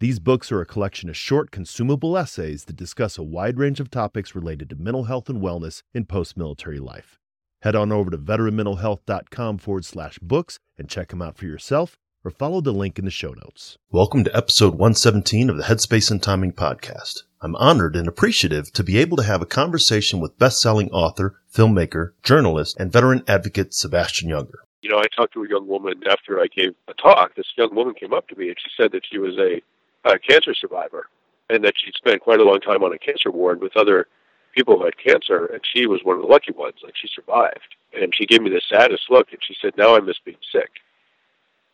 These books are a collection of short, consumable essays that discuss a wide range of topics related to mental health and wellness in post military life. Head on over to veteranmentalhealth.com forward slash books and check them out for yourself or follow the link in the show notes. Welcome to episode 117 of the Headspace and Timing podcast. I'm honored and appreciative to be able to have a conversation with best-selling author, filmmaker, journalist, and veteran advocate Sebastian Junger. You know, I talked to a young woman after I gave a talk. This young woman came up to me and she said that she was a a cancer survivor, and that she'd spent quite a long time on a cancer ward with other people who had cancer, and she was one of the lucky ones. Like she survived, and she gave me the saddest look, and she said, "Now I miss being sick,"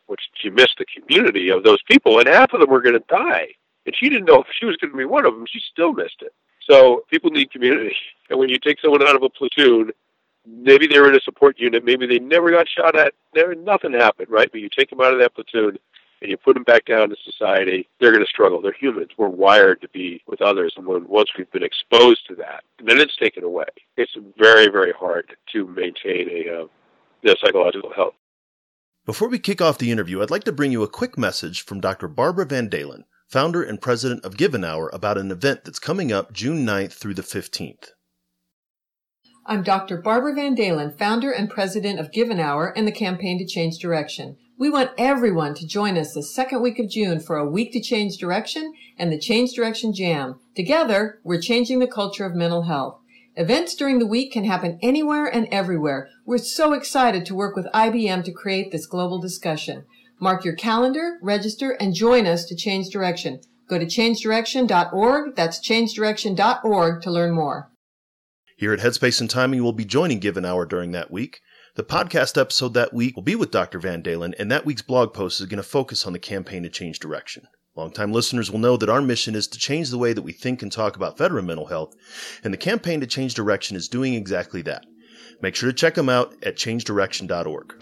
which she missed the community of those people, and half of them were going to die, and she didn't know if she was going to be one of them. She still missed it. So people need community, and when you take someone out of a platoon, maybe they were in a support unit, maybe they never got shot at, never nothing happened, right? But you take them out of that platoon and you put them back down to society, they're going to struggle. They're humans. We're wired to be with others. And when, once we've been exposed to that, then it's taken away. It's very, very hard to maintain a uh, psychological health. Before we kick off the interview, I'd like to bring you a quick message from Dr. Barbara Van Dahlen, founder and president of Give an Hour, about an event that's coming up June 9th through the 15th. I'm Dr. Barbara Van Dahlen, founder and president of Give an Hour and the Campaign to Change Direction. We want everyone to join us the second week of June for a week to change direction and the Change Direction Jam. Together, we're changing the culture of mental health. Events during the week can happen anywhere and everywhere. We're so excited to work with IBM to create this global discussion. Mark your calendar, register, and join us to change direction. Go to changedirection.org. That's changedirection.org to learn more. Here at Headspace and Timing, we'll be joining Give an Hour during that week. The podcast episode that week will be with Dr. Van Dahlen, and that week's blog post is going to focus on the campaign to change direction. Longtime listeners will know that our mission is to change the way that we think and talk about veteran mental health, and the campaign to change direction is doing exactly that. Make sure to check them out at changedirection.org.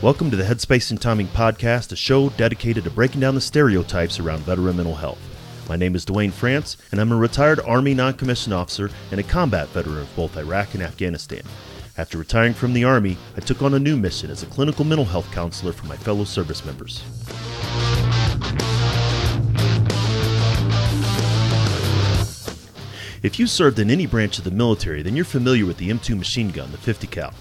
Welcome to the Headspace and Timing Podcast, a show dedicated to breaking down the stereotypes around veteran mental health. My name is Duane France, and I'm a retired Army non commissioned officer and a combat veteran of both Iraq and Afghanistan. After retiring from the Army, I took on a new mission as a clinical mental health counselor for my fellow service members. If you served in any branch of the military, then you're familiar with the M2 machine gun, the 50 cal.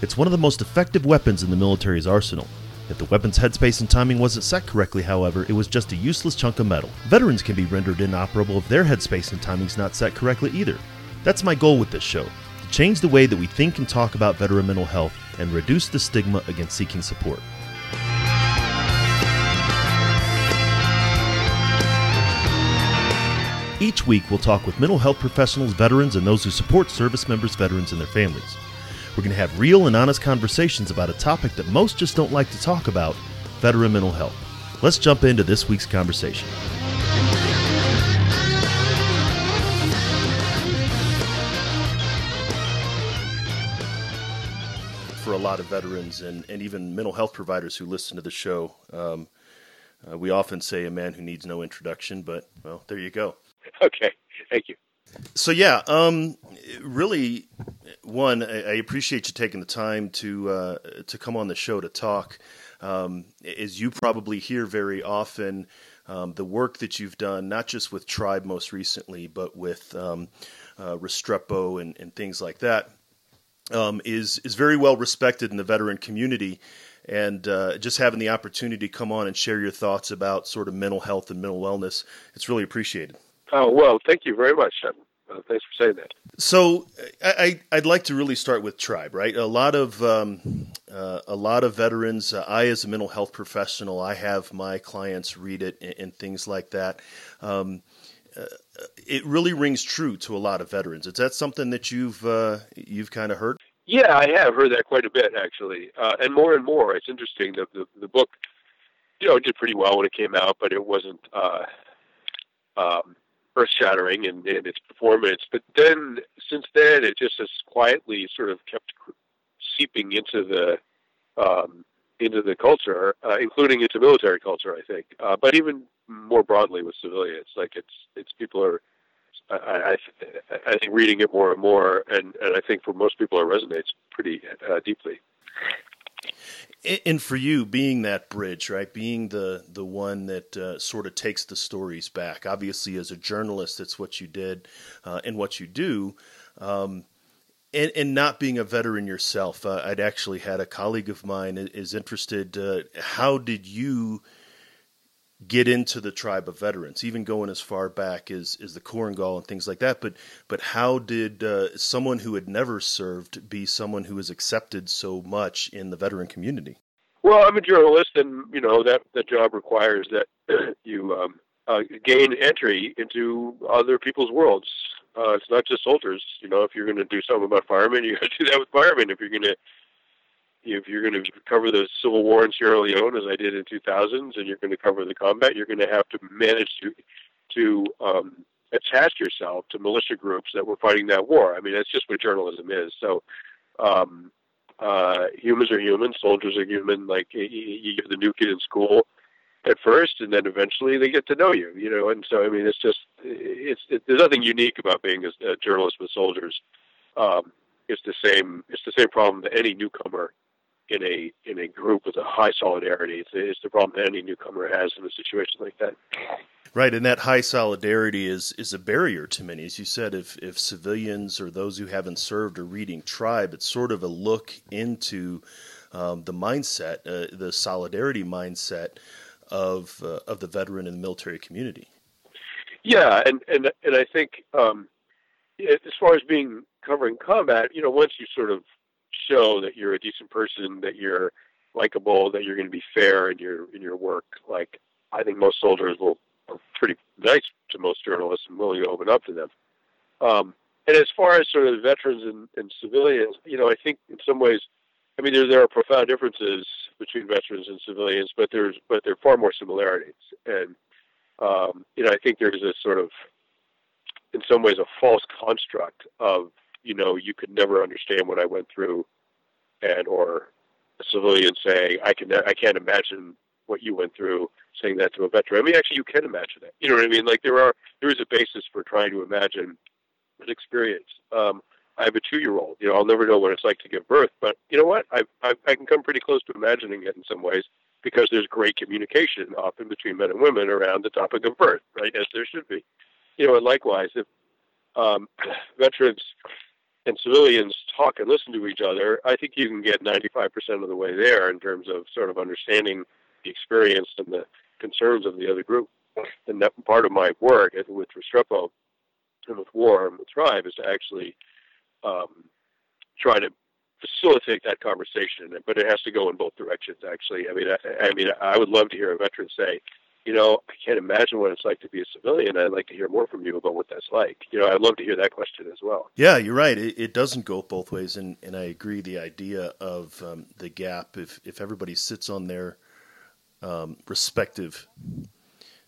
It's one of the most effective weapons in the military's arsenal. If the weapon's headspace and timing wasn't set correctly, however, it was just a useless chunk of metal. Veterans can be rendered inoperable if their headspace and timing's not set correctly either. That's my goal with this show to change the way that we think and talk about veteran mental health and reduce the stigma against seeking support. Each week, we'll talk with mental health professionals, veterans, and those who support service members, veterans, and their families. We're going to have real and honest conversations about a topic that most just don't like to talk about veteran mental health. Let's jump into this week's conversation. For a lot of veterans and, and even mental health providers who listen to the show, um, uh, we often say a man who needs no introduction, but well, there you go. Okay, thank you. So yeah, um, really, one, I appreciate you taking the time to uh, to come on the show to talk. Um, as you probably hear very often, um, the work that you've done, not just with Tribe most recently, but with um, uh, Restrepo and, and, things like that, um, is is very well respected in the veteran community. And uh, just having the opportunity to come on and share your thoughts about sort of mental health and mental wellness, it's really appreciated. Oh well, thank you very much. Uh, thanks for saying that. So, I, would like to really start with Tribe. Right, a lot of um, uh, a lot of veterans. Uh, I, as a mental health professional, I have my clients read it and, and things like that. Um, uh, it really rings true to a lot of veterans. Is that something that you've uh, you've kind of heard? Yeah, I have heard that quite a bit actually, uh, and more and more. It's interesting. The, the, the book, you know, did pretty well when it came out, but it wasn't earth shattering in, in its performance. But then, since then, it just has quietly sort of kept seeping into the um, into the culture, uh, including into military culture, I think. Uh, but even more broadly with civilians, like it's it's people are. I, I, I think reading it more and more, and, and I think for most people it resonates pretty uh, deeply. And for you, being that bridge, right, being the the one that uh, sort of takes the stories back. Obviously, as a journalist, it's what you did uh, and what you do. Um, and, and, not being a veteran yourself, uh, I'd actually had a colleague of mine is interested. Uh, how did you get into the tribe of veterans, even going as far back as, as the Korengal and things like that. But but how did uh, someone who had never served be someone who was accepted so much in the veteran community? Well, I'm a journalist, and you know that that job requires that you um, uh, gain entry into other people's worlds. Uh, it's not just soldiers. You know, if you're going to do something about firemen, you got to do that with firemen. If you're going to if you're going to cover the Civil War in Sierra Leone, as I did in 2000s, and you're going to cover the combat, you're going to have to manage to to um, attach yourself to militia groups that were fighting that war. I mean, that's just what journalism is. So, um, uh, humans are human, soldiers are human. Like you, give the new kid in school at first, and then eventually they get to know you. You know, and so I mean, it's just it's it, there's nothing unique about being a, a journalist with soldiers. Um, it's the same. It's the same problem that any newcomer in a in a group with a high solidarity. It's, it's the problem that any newcomer has in a situation like that. Right, and that high solidarity is is a barrier to many. As you said, if if civilians or those who haven't served are reading Tribe, it's sort of a look into um, the mindset, uh, the solidarity mindset of uh, of the veteran and the military community. Yeah, and and and I think um, as far as being covering combat, you know, once you sort of show that you're a decent person, that you're likable, that you're going to be fair in your in your work. Like I think most soldiers will are pretty nice to most journalists and willing to open up to them. Um, and as far as sort of veterans and, and civilians, you know, I think in some ways, I mean, there there are profound differences between veterans and civilians, but there's but there are far more similarities. And um, you know, I think there's a sort of, in some ways, a false construct of you know, you could never understand what I went through, and or a civilian saying, I can, I can't imagine what you went through, saying that to a veteran. I mean, actually, you can imagine it. You know what I mean? Like there are, there is a basis for trying to imagine an experience. Um, I have a two-year-old. You know, I'll never know what it's like to give birth, but you know what? I, I, I can come pretty close to imagining it in some ways because there's great communication often between men and women around the topic of birth, right? As there should be. You know, and likewise, if um, veterans and civilians talk and listen to each other, I think you can get 95% of the way there in terms of sort of understanding the experience and the concerns of the other group. And that part of my work with Restrepo and with War and with Tribe is to actually um, try to facilitate that conversation. But it has to go in both directions. Actually, I mean, I, I mean, I would love to hear a veteran say, you know, I can't imagine what it's like to be a civilian. I'd like to hear more from you about what that's like. You know, I'd love to hear that question as well. Yeah, you're right. It, it doesn't go both ways, and, and I agree. The idea of um, the gap, if if everybody sits on their um, respective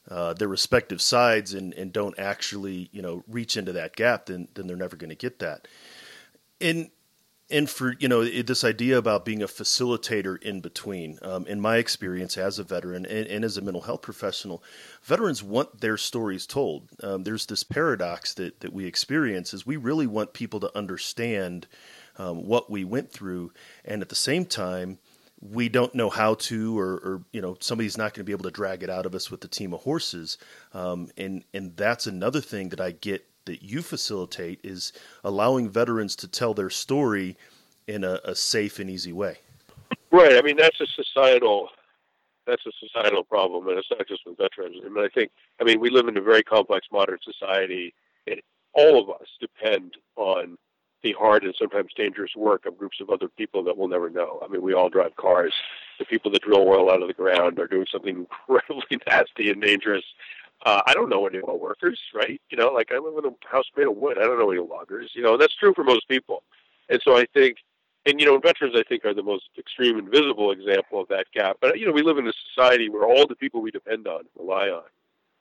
uh, their respective sides and, and don't actually you know reach into that gap, then then they're never going to get that. And and for you know this idea about being a facilitator in between um, in my experience as a veteran and, and, as a mental health professional veterans want their stories told. Um, there's this paradox that, that we experience is we really want people to understand um, what we went through. And at the same time we don't know how to or, or you know somebody's not going to be able to drag it out of us with a team of horses. Um, and and that's another thing that i get that you facilitate is allowing veterans to tell their story in a, a safe and easy way. Right. I mean, that's a societal that's a societal problem, and it's not just with veterans. I mean, I think, I mean, we live in a very complex modern society, and all of us depend on the hard and sometimes dangerous work of groups of other people that we'll never know. I mean, we all drive cars. The people that drill oil out of the ground are doing something incredibly nasty and dangerous uh, I don't know any workers, right? You know, like I live in a house made of wood. I don't know any loggers, you know, and that's true for most people. And so I think, and you know, veterans I think are the most extreme and visible example of that gap. But you know, we live in a society where all the people we depend on, rely on,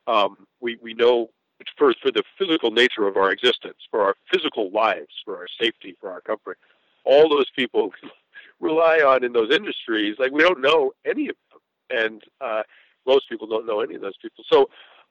um, we we know for for the physical nature of our existence, for our physical lives, for our safety, for our comfort. All those people rely on in those industries, like we don't know any of them, and uh, most people don't know any of those people. So,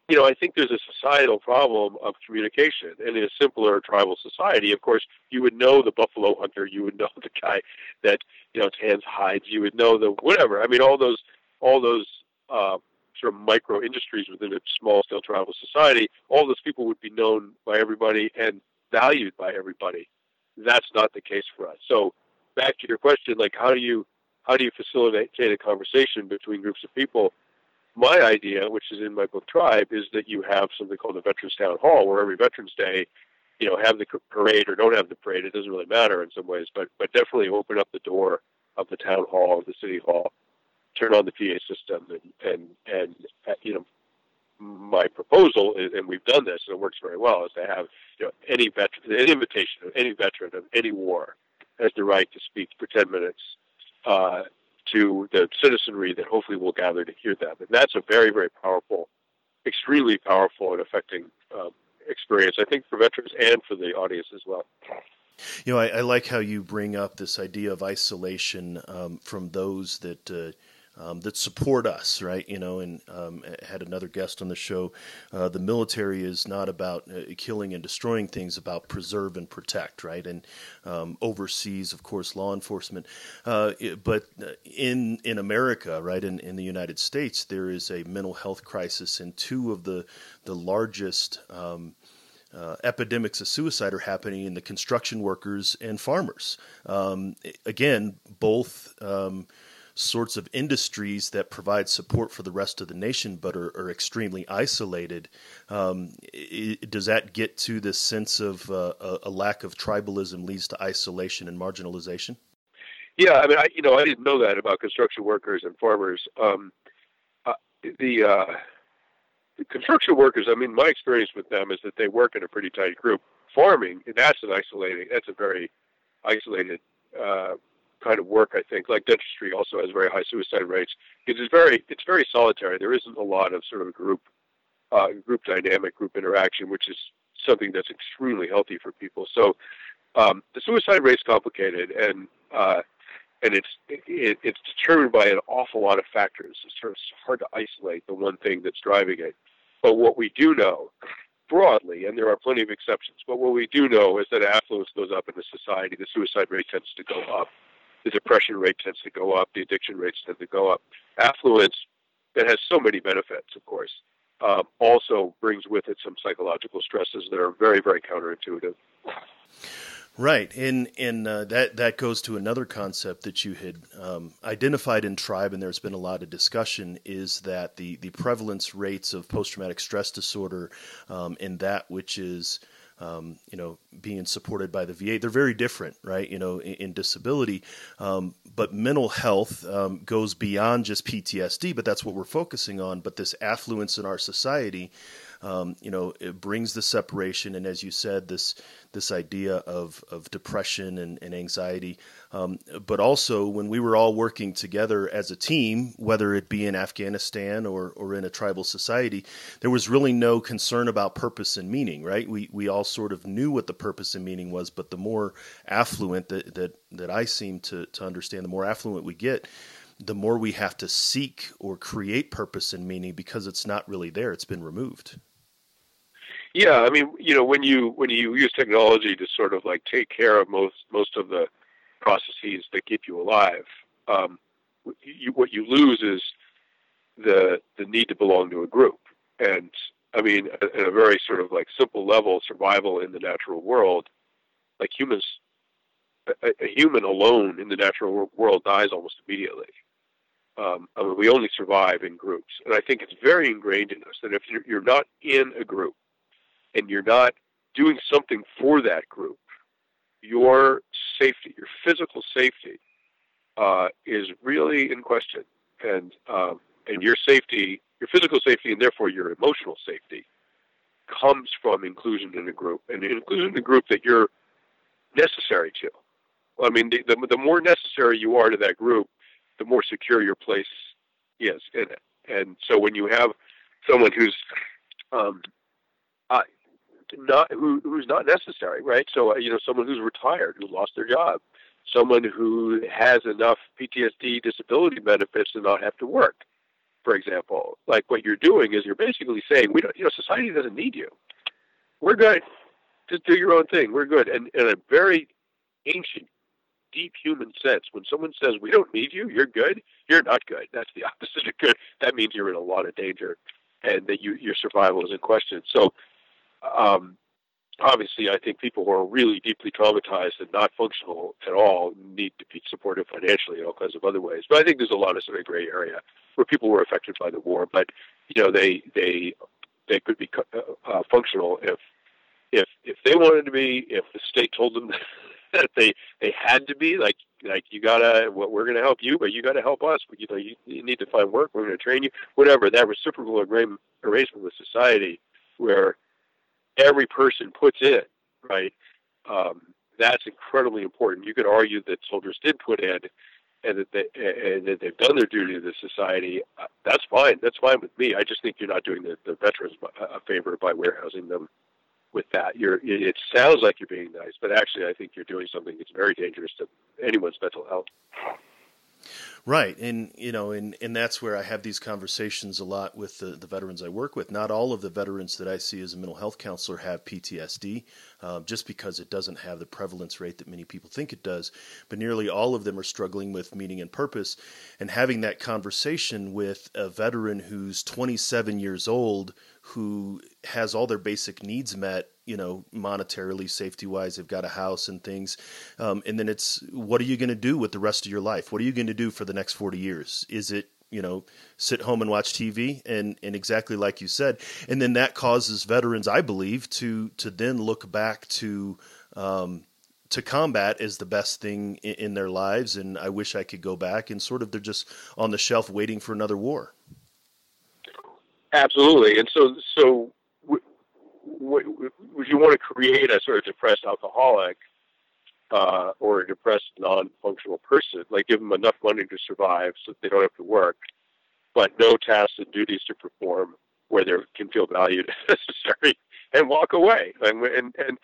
you know, I think there's a societal problem of communication. And in a simpler tribal society, of course, you would know the buffalo hunter, you would know the guy that you know tans hides, you would know the whatever. I mean, all those all those uh, sort of micro industries within a small scale tribal society, all those people would be known by everybody and valued by everybody. That's not the case for us. So back to your question, like how do you how do you facilitate a conversation between groups of people? My idea, which is in my book Tribe, is that you have something called the Veterans Town Hall, where every Veterans Day, you know, have the parade or don't have the parade. It doesn't really matter in some ways, but but definitely open up the door of the town hall, the city hall, turn on the PA system, and and and uh, you know, my proposal, is, and we've done this, and it works very well, is to have you know any veteran, an invitation of any veteran of any war has the right to speak for 10 minutes uh, to the citizenry that hopefully will gather to hear them. And that's a very, very powerful, extremely powerful and affecting um, experience, I think, for veterans and for the audience as well. You know, I, I like how you bring up this idea of isolation um, from those that. Uh, um, that support us, right? You know, and um, had another guest on the show. Uh, the military is not about uh, killing and destroying things; about preserve and protect, right? And um, overseas, of course, law enforcement. Uh, but in in America, right, in, in the United States, there is a mental health crisis, and two of the the largest. Um, uh, epidemics of suicide are happening in the construction workers and farmers. Um, again, both um, sorts of industries that provide support for the rest of the nation but are, are extremely isolated. Um, it, does that get to this sense of uh, a, lack of tribalism leads to isolation and marginalization? Yeah, I mean, I, you know, I didn't know that about construction workers and farmers. Um, uh, the, uh, the construction workers, I mean, my experience with them is that they work in a pretty tight group. Farming, that's an isolating, that's a very isolated uh, kind of work. I think, like dentistry, also has very high suicide rates because it's very it's very solitary. There isn't a lot of sort of group uh, group dynamic, group interaction, which is something that's extremely healthy for people. So um, the suicide rate's complicated, and uh, and it's it, it's determined by an awful lot of factors. It's sort of hard to isolate the one thing that's driving it. But what we do know broadly, and there are plenty of exceptions, but what we do know is that affluence goes up in the society, the suicide rate tends to go up the depression rate tends to go up, the addiction rates tend to go up. Affluence, that has so many benefits, of course, um, also brings with it some psychological stresses that are very, very counterintuitive. Right, and and uh, that that goes to another concept that you had um, identified in tribe, and there's been a lot of discussion. Is that the the prevalence rates of post traumatic stress disorder, um, and that which is um, you know, being supported by the VA. They're very different, right? You know, in, in disability, um, but mental health um, goes beyond just PTSD. But that's what we're focusing on. But this affluence in our society, um, you know, it brings the separation, and as you said, this this idea of of depression and, and anxiety. Um, but also, when we were all working together as a team, whether it be in Afghanistan or or in a tribal society, there was really no concern about purpose and meaning. Right? We we all sort of knew what the purpose and meaning was, but the more affluent that that that I seem to to understand, the more affluent we get the more we have to seek or create purpose and meaning because it's not really there it's been removed yeah, I mean, you know, when you when you use technology to sort of like take care of most most of the processes that keep you alive, um, you, what you lose is the the need to belong to a group. And I mean, at, a very sort of like simple level, survival in the natural world, like humans, a, a human alone in the natural world dies almost immediately. Um, I mean, we only survive in groups, and I think it's very ingrained in us that if you're, you're not in a group, and you're not doing something for that group, your safety, your physical safety, uh, is really in question, and um, and your safety, your physical safety, and therefore your emotional safety, comes from inclusion in a group, and inclusion in a group that you're necessary to. I mean, the, the, the more necessary you are to that group, the more secure your place is in it. And so when you have someone who's um, not who who's not necessary, right? So uh, you know, someone who's retired who lost their job, someone who has enough PTSD disability benefits to not have to work, for example. Like what you're doing is you're basically saying we don't, you know, society doesn't need you. We're good. Just do your own thing. We're good. And in a very ancient, deep human sense, when someone says we don't need you, you're good. You're not good. That's the opposite of good. That means you're in a lot of danger, and that you, your survival is in question. So um, obviously, I think people who are really deeply traumatized and not functional at all need to be supported financially in all kinds of other ways. But I think there's a lot of sort of gray area where people were affected by the war, but you know they they they could be uh, uh, functional if if if they wanted to be, if the state told them that they they had to be, like like you gotta, we're to help you, but you got to help us. You know, you, you need to find work. We're to train you, whatever. That reciprocal agreement arrangement with society, where every person puts in, right? Um, that's incredibly important. You could argue that soldiers did put in, and that, they, and that they've done their duty to the society. Uh, that's fine. That's fine with me. I just think you're not doing the, the veterans a favor by warehousing them with that. You're. It sounds like you're being nice, but actually, I think you're doing something that's very dangerous to anyone's mental health. Right, and you know, and and that's where I have these conversations a lot with the, the veterans I work with. Not all of the veterans that I see as a mental health counselor have PTSD, uh, just because it doesn't have the prevalence rate that many people think it does. But nearly all of them are struggling with meaning and purpose, and having that conversation with a veteran who's 27 years old who has all their basic needs met you know, monetarily, safety wise, they've got a house and things. Um, and then it's what are you going to do with the rest of your life? What are you going to do for the next 40 years? Is it, you know, sit home and watch TV? And, and exactly like you said. And then that causes veterans, I believe, to, to then look back to, um, to combat as the best thing in, in their lives. And I wish I could go back and sort of they're just on the shelf waiting for another war. Absolutely. And so, so would you want to create a sort of depressed alcoholic uh, or a depressed non-functional person, like give them enough money to survive so that they don't have to work, but no tasks and duties to perform where they can feel valued necessary and walk away. And, and, and,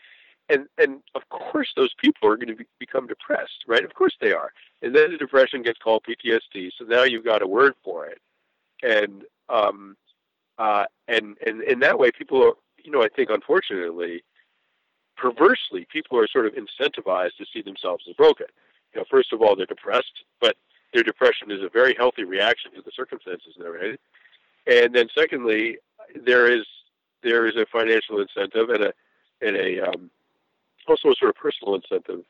and, and of course those people are going to be, become depressed, right? Of course they are. And then the depression gets called PTSD. So now you've got a word for it. And, um, uh, and, and in that way, people are, you know, I think unfortunately, perversely, people are sort of incentivized to see themselves as broken. You know, first of all, they're depressed, but their depression is a very healthy reaction to the circumstances they're in. And then, secondly, there is there is a financial incentive and a and a um, also a sort of personal incentive.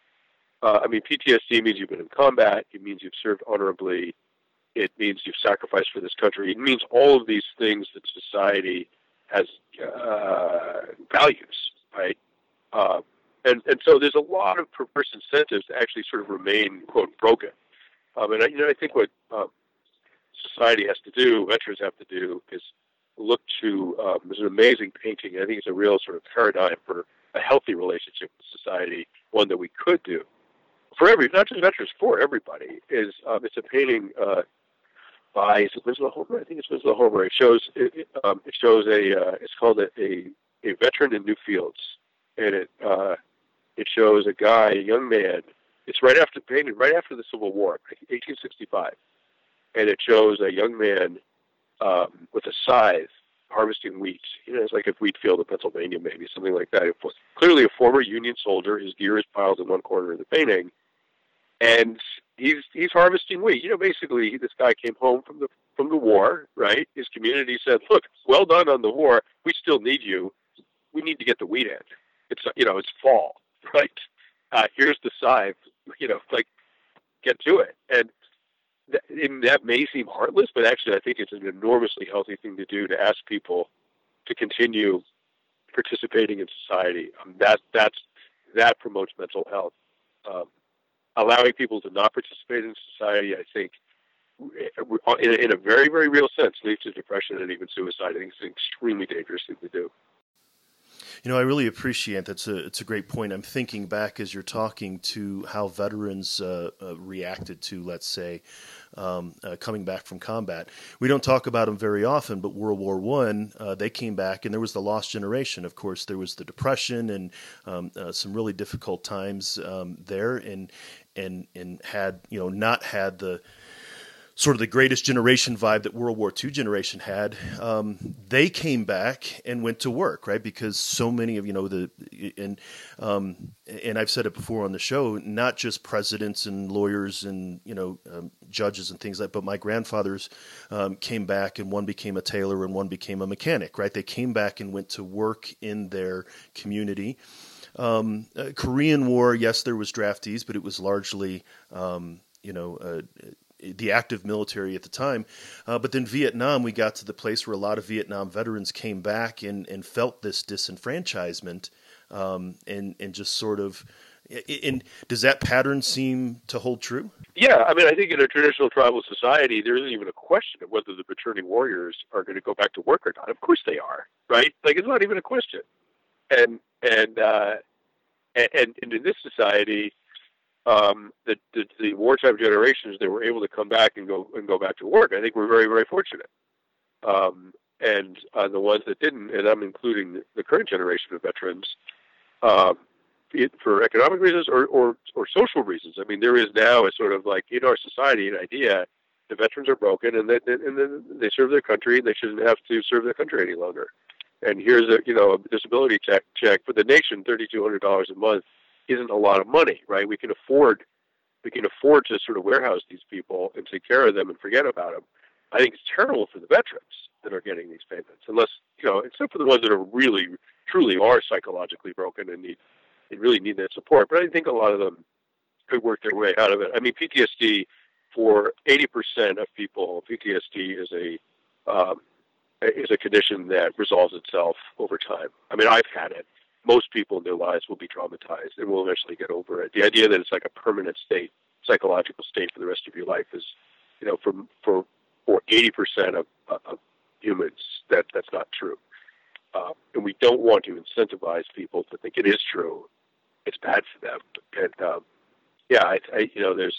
Uh, I mean, PTSD means you've been in combat. It means you've served honorably. It means you've sacrificed for this country. It means all of these things that society has uh, values, right? Uh, and and so there's a lot of perverse incentives to actually sort of remain quote broken. Um, and I, you know, I think what um, society has to do, veterans have to do, is look to. Um, there's an amazing painting. I think it's a real sort of paradigm for a healthy relationship with society, one that we could do for every, not just veterans, for everybody. Is um, it's a painting uh, by is it Winslow Homer? I think it's Winslow Homer. It shows it, um, it shows a uh, it's called a, a, a veteran in new fields, and it uh, it shows a guy, a young man. It's right after painted right after the Civil War, 1865, and it shows a young man um, with a scythe harvesting wheat. You know, it's like a wheat field in Pennsylvania, maybe something like that. Clearly, a former Union soldier. His gear is piled in one corner of the painting, and he's he's harvesting wheat. You know, basically, this guy came home from the from the war, right? His community said, "Look, well done on the war. We still need you. We need to get the wheat in. It's you know, it's fall, right? Uh, here's the scythe. You know, like get to it." And th- that may seem heartless, but actually, I think it's an enormously healthy thing to do to ask people to continue participating in society. Um, that that's that promotes mental health. Um, allowing people to not participate in society, I think, in, in a very, very real sense, leads to depression and even suicide. I think it's an extremely dangerous thing to do. You know, I really appreciate that's a it's a great point. I'm thinking back as you're talking to how veterans uh, uh, reacted to, let's say, um, uh, coming back from combat. We don't talk about them very often, but World War One, uh, they came back, and there was the lost generation. Of course, there was the depression and um, uh, some really difficult times um, there, and and and had you know not had the sort of the greatest generation vibe that World War II generation had, um, they came back and went to work, right? Because so many of you know the and um, and I've said it before on the show, not just presidents and lawyers and you know um, judges and things like, but my grandfathers um, came back and one became a tailor and one became a mechanic, right? They came back and went to work in their community. Um, uh, Korean War, yes, there was draftees, but it was largely um, you know. Uh, the active military at the time. Uh, but then Vietnam, we got to the place where a lot of Vietnam veterans came back and, and felt this disenfranchisement um, and, and just sort of. And does that pattern seem to hold true? Yeah, I mean, I think in a traditional tribal society, there isn't even a question of whether the returning warriors are going to go back to work or not. Of course they are, right? Like it's not even a question. And and uh, and, and in this society, um, the, the, the wartime generations that were able to come back and go and go back to work. I think we're very very fortunate. Um, and uh, the ones that didn't, and I'm including the current generation of veterans, uh, for economic reasons or, or or social reasons. I mean, there is now a sort of like in our society an idea the veterans are broken and that and then they serve their country and they shouldn't have to serve their country any longer. And here's a you know a disability check check for the nation, thirty two hundred dollars a month isn't a lot of money, right? We can afford we can afford to sort of warehouse these people and take care of them and forget about them. I think it's terrible for the veterans that are getting these payments, unless you know, except for the ones that are really, truly are psychologically broken and need, they really need that support. But I think a lot of them could work their way out of it. I mean, PTSD for 80% of people, PTSD is a um, is a condition that resolves itself over time. I mean, I've had it most people in their lives will be traumatized and will eventually get over it. The idea that it's like a permanent state, psychological state for the rest of your life is, you know, for for for eighty percent of, of humans, that that's not true. Uh, and we don't want to incentivize people to think it is true. It's bad for them. And um, yeah, I, I, you know, there's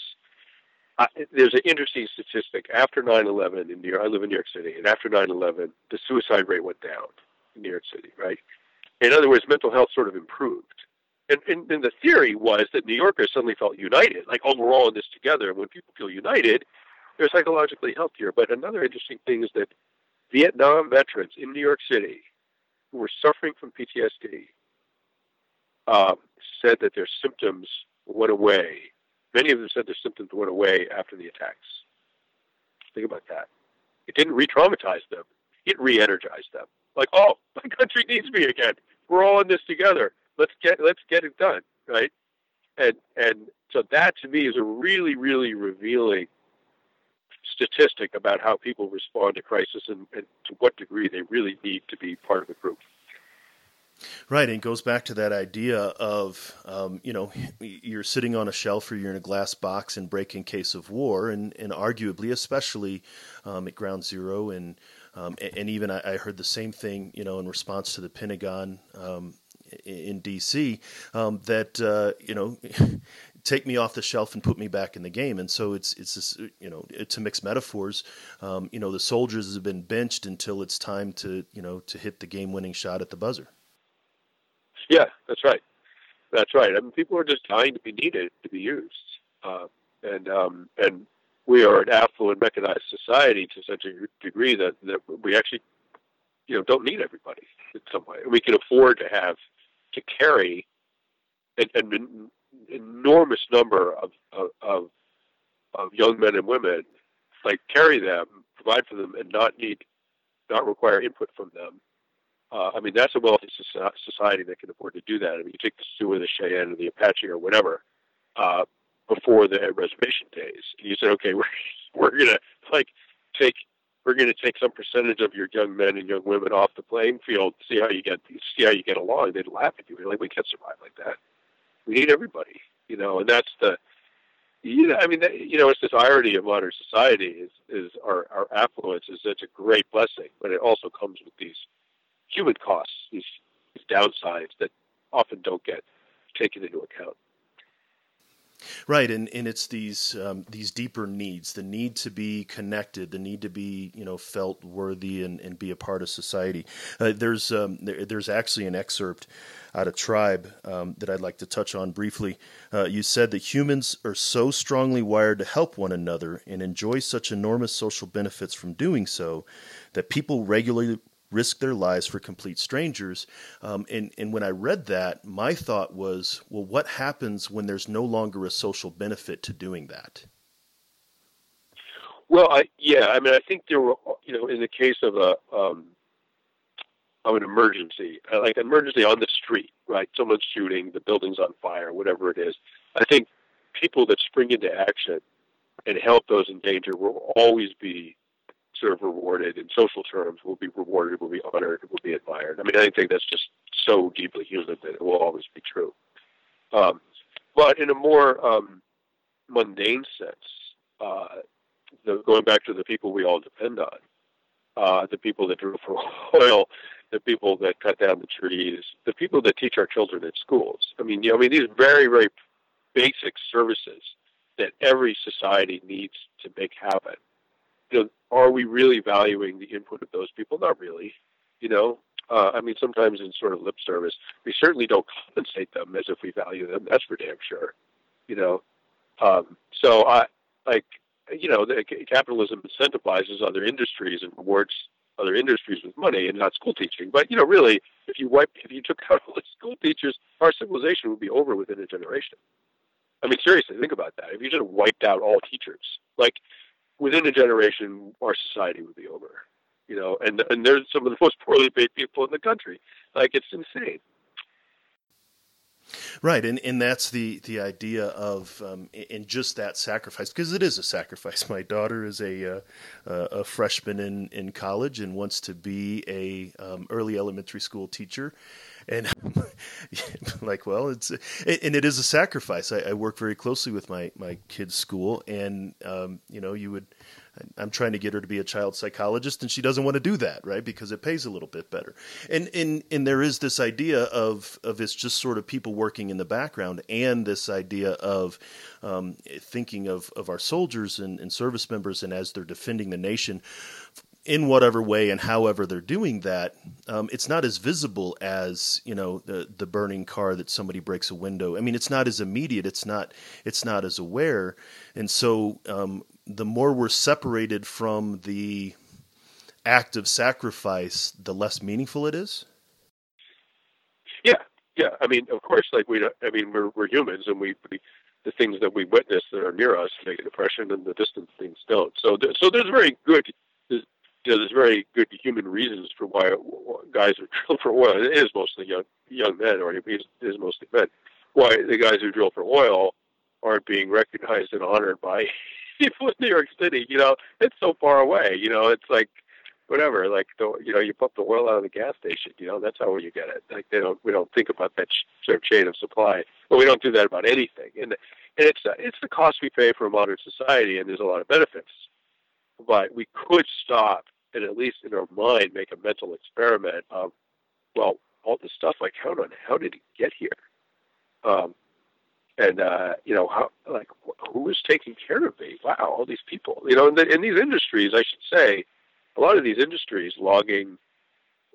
I, there's an interesting statistic. After 9/11 in New York, I live in New York City, and after 9/11, the suicide rate went down in New York City. Right, in other words, mental health sort of improved. And, and, and, the theory was that New Yorkers suddenly felt united, like, oh, we're all in this together. And when people feel united, they're psychologically healthier. But another interesting thing is that Vietnam veterans in New York City who were suffering from PTSD um, said that their symptoms went away. Many of them said their symptoms went away after the attacks. Think about that. It didn't re traumatize them, it re energized them. Like, oh, my country needs me again we're all in this together. Let's get let's get it done, right? And and so that to me is a really really revealing statistic about how people respond to crisis and, and to what degree they really need to be part of the group. Right, and it goes back to that idea of, um, you know, you're sitting on a shelf or you're in a glass box and break in case of war, and, and arguably, especially um, at Ground Zero and um, and, and, even I, I, heard the same thing, you know, in response to the Pentagon um, in D.C. Um, that uh, you know. take me off the shelf and put me back in the game. And so it's it's this you know to mix metaphors. Um, you know the soldiers have been benched until it's time to you know to hit the game winning shot at the buzzer. Yeah, that's right. That's right. I mean, people are just dying to be needed to be used, uh, and um, and we are an affluent, mechanized society to such a degree that, that we actually, you know, don't need everybody in some way. We can afford to have to carry an, an enormous number of, of, of young men and women, like carry them, provide for them, and not need, not require input from them. Uh, I mean, that's a wealthy society that can afford to do that. I mean, you take the Sioux or the Cheyenne or the Apache or whatever. Uh, before the reservation days. And you said, okay, we're we're gonna like take we're gonna take some percentage of your young men and young women off the playing field, see how you get see how you get along. They'd laugh at you. They're like, we can't survive like that. We need everybody, you know, and that's the you know, I mean, you know, it's this irony of modern society is is our our affluence is such a great blessing, but it also comes with these human costs, these, these downsides that often don't get taken into account. Right, and, and it's these um, these deeper needs, the need to be connected, the need to be you know felt worthy and, and be a part of society. Uh, there's um, there, there's actually an excerpt out of Tribe um, that I'd like to touch on briefly. Uh, you said that humans are so strongly wired to help one another and enjoy such enormous social benefits from doing so that people regularly risk their lives for complete strangers. Um, and, and when I read that, my thought was, well, what happens when there's no longer a social benefit to doing that? Well, I, yeah, I mean, I think there were, you know, in the case of a um, of an emergency, uh, like an emergency on the street, right? Someone's shooting, the building's on fire, whatever it is. I think people that spring into action and help those in danger will always be sort of rewarded in social terms, will be rewarded, will be honored, will be admired. I mean, I think that's just so deeply human that it will always be true. Um, but in a more um, mundane sense, uh, the, going back to the people we all depend on, uh, the people that drill for oil, the people that cut down the trees, the people that teach our children at schools. I mean, you know, I mean, these very, very basic services that every society needs to make happen you know, are we really valuing the input of those people? Not really. You know, uh, I mean, sometimes in sort of lip service, we certainly don't compensate them as if we value them. That's for damn sure. You know, um, so I like, you know, the, capitalism incentivizes other industries and rewards other industries with money and not school teaching. But you know, really, if you wipe, if you took out all the school teachers, our civilization would be over within a generation. I mean, seriously, think about that. If you just wiped out all teachers, like within a generation, our society would be over. You know, and and they're some of the most poorly paid people in the country. Like it's insane. Right, and, and that's the, the idea of um, in just that sacrifice because it is a sacrifice. My daughter is a uh, a freshman in, in college and wants to be a um, early elementary school teacher, and like well it's and it is a sacrifice I, I, work very closely with my my kids school and um, you know you would I'm trying to get her to be a child psychologist, and she doesn't want to do that, right? Because it pays a little bit better. And and and there is this idea of of it's just sort of people working in the background, and this idea of um, thinking of of our soldiers and, and service members, and as they're defending the nation, in whatever way and however they're doing that, um, it's not as visible as you know the the burning car that somebody breaks a window. I mean, it's not as immediate. It's not it's not as aware, and so um, the more we're separated from the act of sacrifice, the less meaningful it is. Yeah, yeah. I mean, of course, like we, I mean, we're we're humans, and we, we the things that we witness that are near us make an impression, and the distant things don't. So, so there's very good you know, there's very good human reasons for why guys who drill for oil. It is mostly young young men, or it is mostly men. Why the guys who drill for oil aren't being recognized and honored by people in New York City? You know, it's so far away. You know, it's like whatever. Like the you know, you pump the oil out of the gas station. You know, that's how you get it. Like they don't we don't think about that sort of chain of supply, but we don't do that about anything. And and it's it's the cost we pay for a modern society, and there's a lot of benefits but we could stop and at least in our mind make a mental experiment of, well, all this stuff I count on, how did it get here? Um, and uh, you know, how like who is taking care of me? Wow, all these people. You know, in, the, in these industries, I should say, a lot of these industries, logging,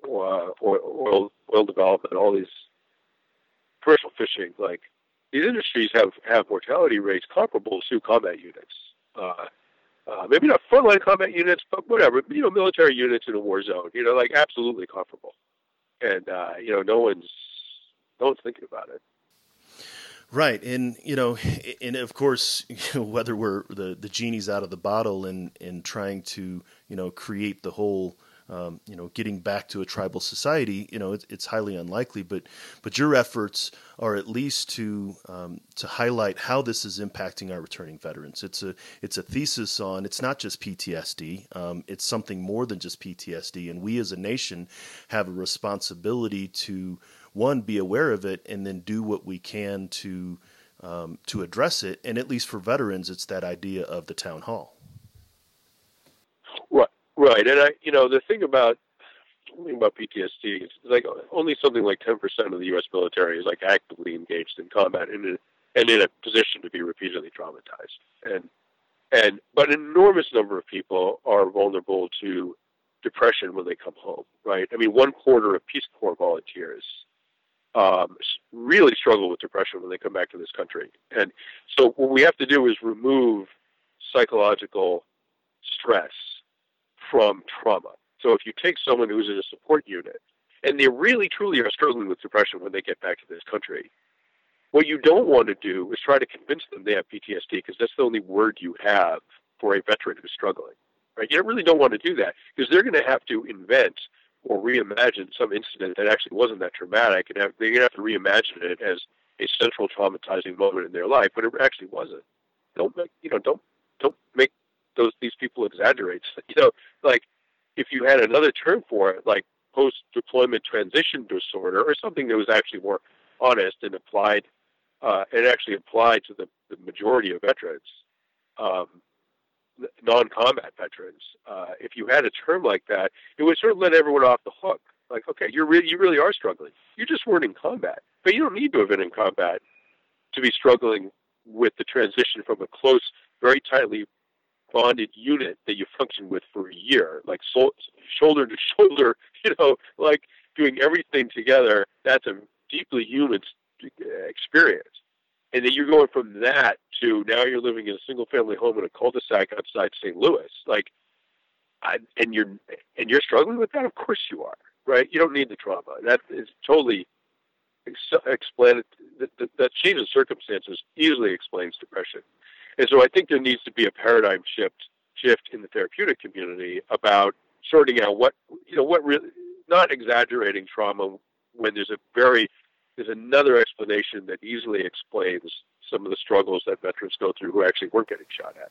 uh, oil, oil development, all these commercial fishing, like these industries have have mortality rates comparable to combat units. Uh, uh, maybe not frontline combat units, but whatever, you know, military units in a war zone, you know, like absolutely comparable. And, uh, you know, no one's, no one's thinking about it. Right, and you know, and of course, you know, whether we're the the genie's out of the bottle and and trying to you know create the whole um, you know, getting back to a tribal society, you know, it's, it's highly unlikely. But but your efforts are at least to um, to highlight how this is impacting our returning veterans. It's a it's a thesis on it's not just PTSD. Um, it's something more than just PTSD, and we as a nation have a responsibility to one be aware of it and then do what we can to um, to address it. And at least for veterans, it's that idea of the town hall. Right, and I, you know, the thing about thing about PTSD is like only something like 10% of the U.S. military is like actively engaged in combat and in, and in a position to be repeatedly traumatized. And and but an enormous number of people are vulnerable to depression when they come home. Right? I mean, one quarter of Peace Corps volunteers um, really struggle with depression when they come back to this country. And so what we have to do is remove psychological stress from trauma. So if you take someone who's in a support unit and they really truly are struggling with depression when they get back to this country, what you don't want to do is try to convince them they have PTSD because that's the only word you have for a veteran who's struggling. Right? You really don't want to do that because they're going to have to invent or reimagine some incident that actually wasn't that traumatic, and have, they're going to have to reimagine it as a central traumatizing moment in their life, but it actually wasn't. Don't make you know don't don't make those these people exaggerate. You know, like if you had another term for it, like post deployment transition disorder, or something that was actually more honest and applied, uh, and actually applied to the, the majority of veterans. Um, non-combat veterans. Uh, if you had a term like that, it would sort of let everyone off the hook. Like, okay, you're really, you really are struggling. You just weren't in combat, but you don't need to have been in combat to be struggling with the transition from a close, very tightly bonded unit that you function with for a year, like so, shoulder to shoulder. You know, like doing everything together. That's a deeply human experience and then you're going from that to now you're living in a single family home in a cul-de-sac outside St. Louis. Like, I, and you're and you're struggling with that. Of course you are, right? You don't need the trauma. That is totally explain that, that, that change in circumstances easily explains depression. And so I think there needs to be a paradigm shift shift in the therapeutic community about sorting out what you know what really not exaggerating trauma when there's a very is another explanation that easily explains some of the struggles that veterans go through who actually weren't getting shot at.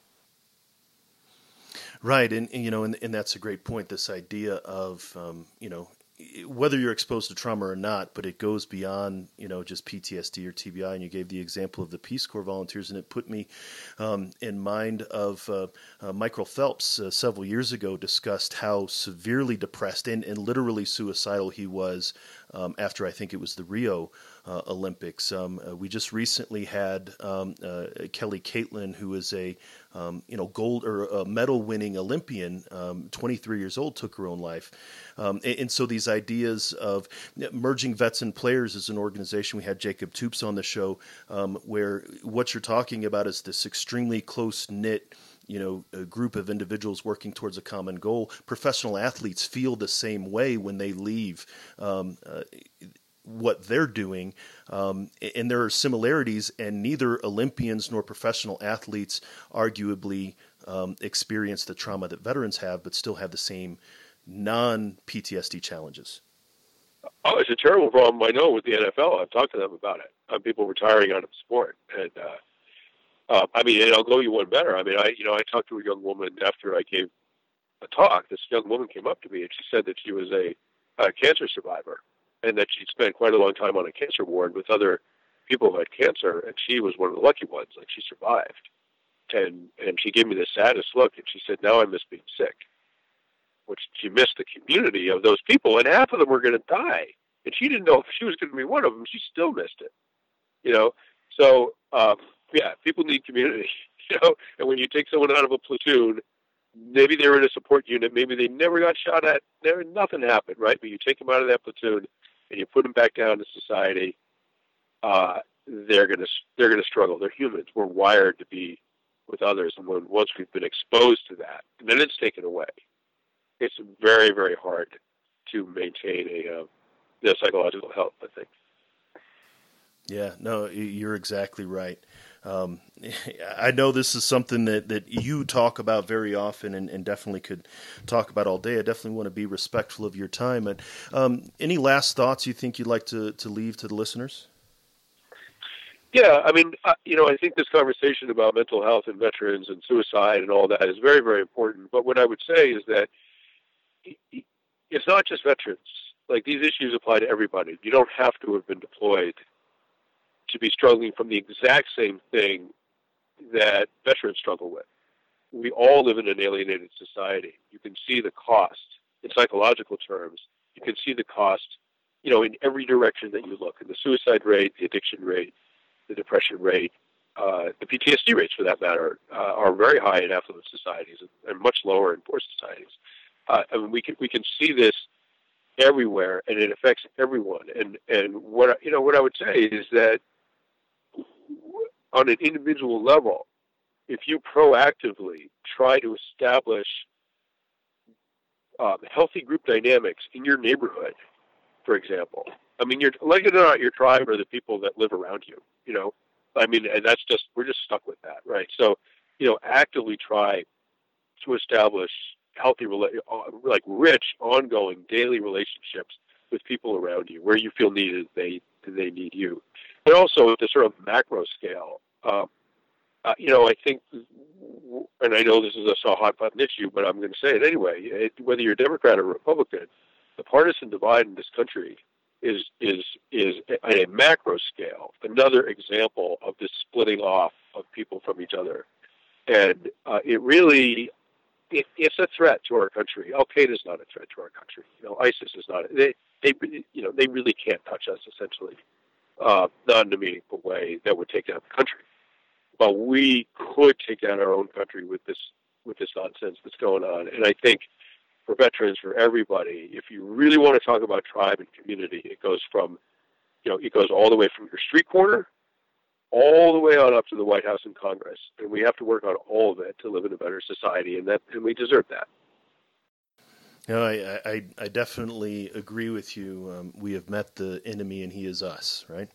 Right, and, and you know, and, and, that's a great point. This idea of um, you know whether you're exposed to trauma or not, but it goes beyond you know just PTSD or TBI. And you gave the example of the Peace Corps volunteers, and it put me um, in mind of uh, uh, Michael Phelps uh, several years ago discussed how severely depressed and, and literally suicidal he was um, after I think it was the Rio uh, Olympics. Um, uh, we just recently had um, uh, Kelly Catlin, who is a um, you know gold or medal winning Olympian, um, 23 years old, took her own life. Um, and, and, so these ideas of merging vets and players as an organization, we had Jacob Toops on the show, where what you're talking about is this extremely close knit you know a group of individuals working towards a common goal. Professional athletes feel the same way when they leave. Um, uh, what they're doing, um, and there are similarities, and neither Olympians nor professional athletes arguably um, experience the trauma that veterans have, but still have the same non PTSD challenges. Oh, it's a terrible problem. I know with the NFL. I've talked to them about it. Uh, people retiring out of sport, and uh, uh, I mean, and I'll go you one better. I mean, I you know I talked to a young woman after I gave a talk. This young woman came up to me and she said that she was a, a cancer survivor and that she'd spent quite a long time on a cancer ward with other people who had cancer, and she was one of the lucky ones. Like she survived, and and she gave me the saddest look, and she said, "Now I miss being sick." Which she missed the community of those people, and half of them were going to die, and she didn't know if she was going to be one of them. She still missed it, you know. So um, yeah, people need community, you know. And when you take someone out of a platoon, maybe they were in a support unit, maybe they never got shot at, never nothing happened, right? But you take them out of that platoon and you put them back down to society. Uh, they're gonna they're gonna struggle. They're humans. We're wired to be with others, and when once we've been exposed to that, then it's taken away. It's very very hard to maintain a uh, the psychological health. I think. Yeah, no, you're exactly right. Um, I know this is something that, that you talk about very often and, and, definitely could talk about all day. I definitely want to be respectful of your time. And um, any last thoughts you think you'd like to, to leave to the listeners? Yeah, I mean, uh, you know, I think this conversation about mental health and veterans and suicide and all that is very, very important. But what I would say is that it's not just veterans. Like these issues apply to everybody. You don't have to have been deployed to be struggling from the exact same thing that veterans struggle with. We all live in an alienated society. You can see the cost in psychological terms You can see the cost, you know, in every direction that you look. In the suicide rate, the addiction rate, the depression rate, uh, the PTSD rates, for that matter, uh, are very high in affluent societies and, much lower in poor societies. Uh, I mean, we can we can see this everywhere, and it affects everyone. And and what you know, what I would say is that on an individual level, if you proactively try to establish um, healthy group dynamics in your neighborhood, for example, I mean, you're like it or not, your tribe are the people that live around you. You know, I mean, and that's just we're just stuck with that, right? So, you know, actively try to establish healthy, uh, like rich, ongoing, daily relationships with people around you, where you feel needed, they they need you, but also at the sort of macro scale. Um, uh, you know, I think, and I know this is a hot button issue, but I'm going to say it anyway. It, whether you're Democrat or Republican, the partisan divide in this country is is is at a macro scale another example of this splitting off of people from each other, and uh, it really it, it's a threat to our country. Al Qaeda is not a threat to our country. You know, ISIS is not. They they you know they really can't touch us essentially, uh, not in a meaningful way that would take down the country. But we could take down our own country with this with this nonsense that's going on, and I think for veterans, for everybody, if you really want to talk about tribe and community, it goes from, you know, it goes all the way from your street corner all the way on up to the White House and Congress, and we have to work on all of it to live in a better society, and that and we deserve that. No, I, I, I definitely agree with you. Um, we have met the enemy, and he is us, right?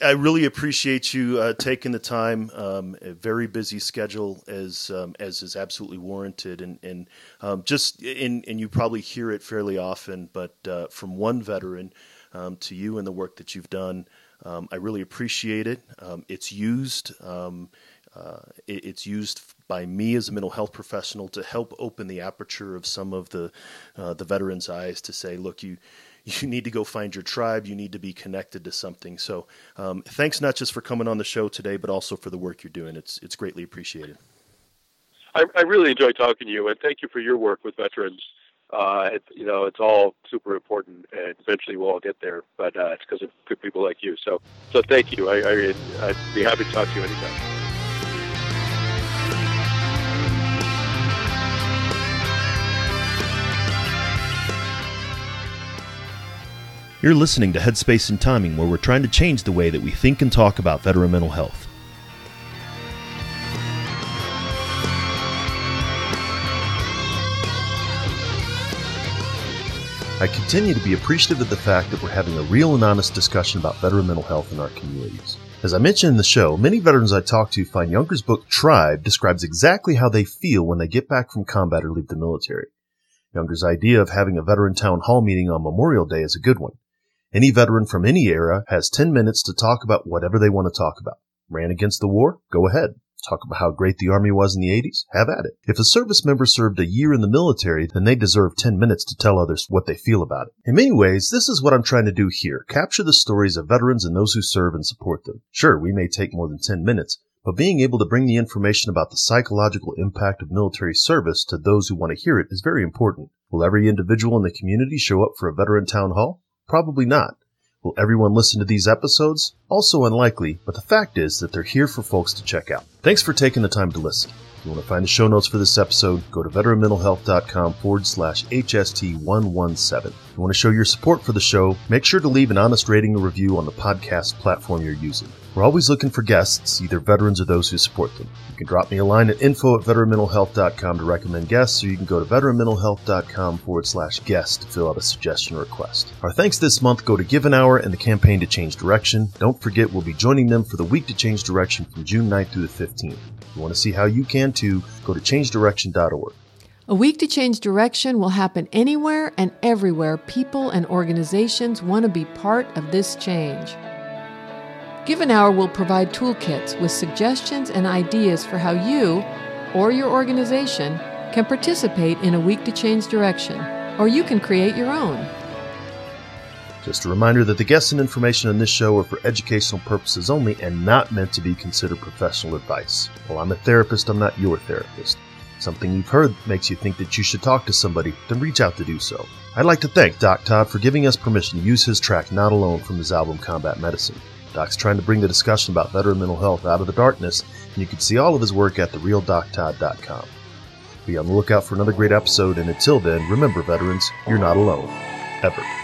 I really appreciate you uh, taking the time. Um, a very busy schedule, as um, as is absolutely warranted, and and um, just and and you probably hear it fairly often, but uh, from one veteran um, to you and the work that you've done, um, I really appreciate it. Um, it's used. Uh, it, it's used by me as a mental health professional to help open the aperture of some of the uh, the veterans' eyes to say, look, you you need to go find your tribe. You need to be connected to something. So, um, thanks not just for coming on the show today, but also for the work you're doing. It's it's greatly appreciated. I, I really enjoy talking to you, and thank you for your work with veterans. Uh, it, you know, it's all super important, and eventually we'll all get there. But uh, it's because of good people like you. So, so thank you. I, I, I'd be happy to talk to you anytime. You're listening to Headspace and Timing, where we're trying to change the way that we think and talk about veteran mental health. I continue to be appreciative of the fact that we're having a real and honest discussion about veteran mental health in our communities. As I mentioned in the show, many veterans I talk to find Junger's book Tribe describes exactly how they feel when they get back from combat or leave the military. Junger's idea of having a veteran town hall meeting on Memorial Day is a good one. Any veteran from any era has 10 minutes to talk about whatever they want to talk about. Ran against the war? Go ahead. Talk about how great the Army was in the 80s? Have at it. If a service member served a year in the military, then they deserve 10 minutes to tell others what they feel about it. In many ways, this is what I'm trying to do here. Capture the stories of veterans and those who serve and support them. Sure, we may take more than 10 minutes, but being able to bring the information about the psychological impact of military service to those who want to hear it is very important. Will every individual in the community show up for a veteran town hall? Probably not. Will everyone listen to these episodes? Also unlikely, but the fact is that they're here for folks to check out. Thanks for taking the time to listen. If you want to find the show notes for this episode, go to veteranmentalhealth.com forward slash HST117. If you want to show your support for the show, make sure to leave an honest rating or review on the podcast platform you're using. We're always looking for guests, either veterans or those who support them. You can drop me a line at info at veteranmentalhealth.com to recommend guests, or you can go to veteranmentalhealth.com forward slash guest to fill out a suggestion request. Our thanks this month go to Give an Hour and the Campaign to Change Direction. Don't forget, we'll be joining them for the Week to Change Direction from June 9th through the 15th. If you want to see how you can too, go to changedirection.org. A week to change direction will happen anywhere and everywhere people and organizations want to be part of this change. Give an Hour will provide toolkits with suggestions and ideas for how you or your organization can participate in a week to change direction, or you can create your own. Just a reminder that the guests and information on this show are for educational purposes only and not meant to be considered professional advice. While I'm a therapist, I'm not your therapist. Something you've heard makes you think that you should talk to somebody, then reach out to do so. I'd like to thank Doc Todd for giving us permission to use his track Not Alone from his album Combat Medicine. Doc's trying to bring the discussion about veteran mental health out of the darkness, and you can see all of his work at therealdoctodd.com. Be on the lookout for another great episode, and until then, remember, veterans, you're not alone. Ever.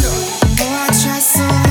Try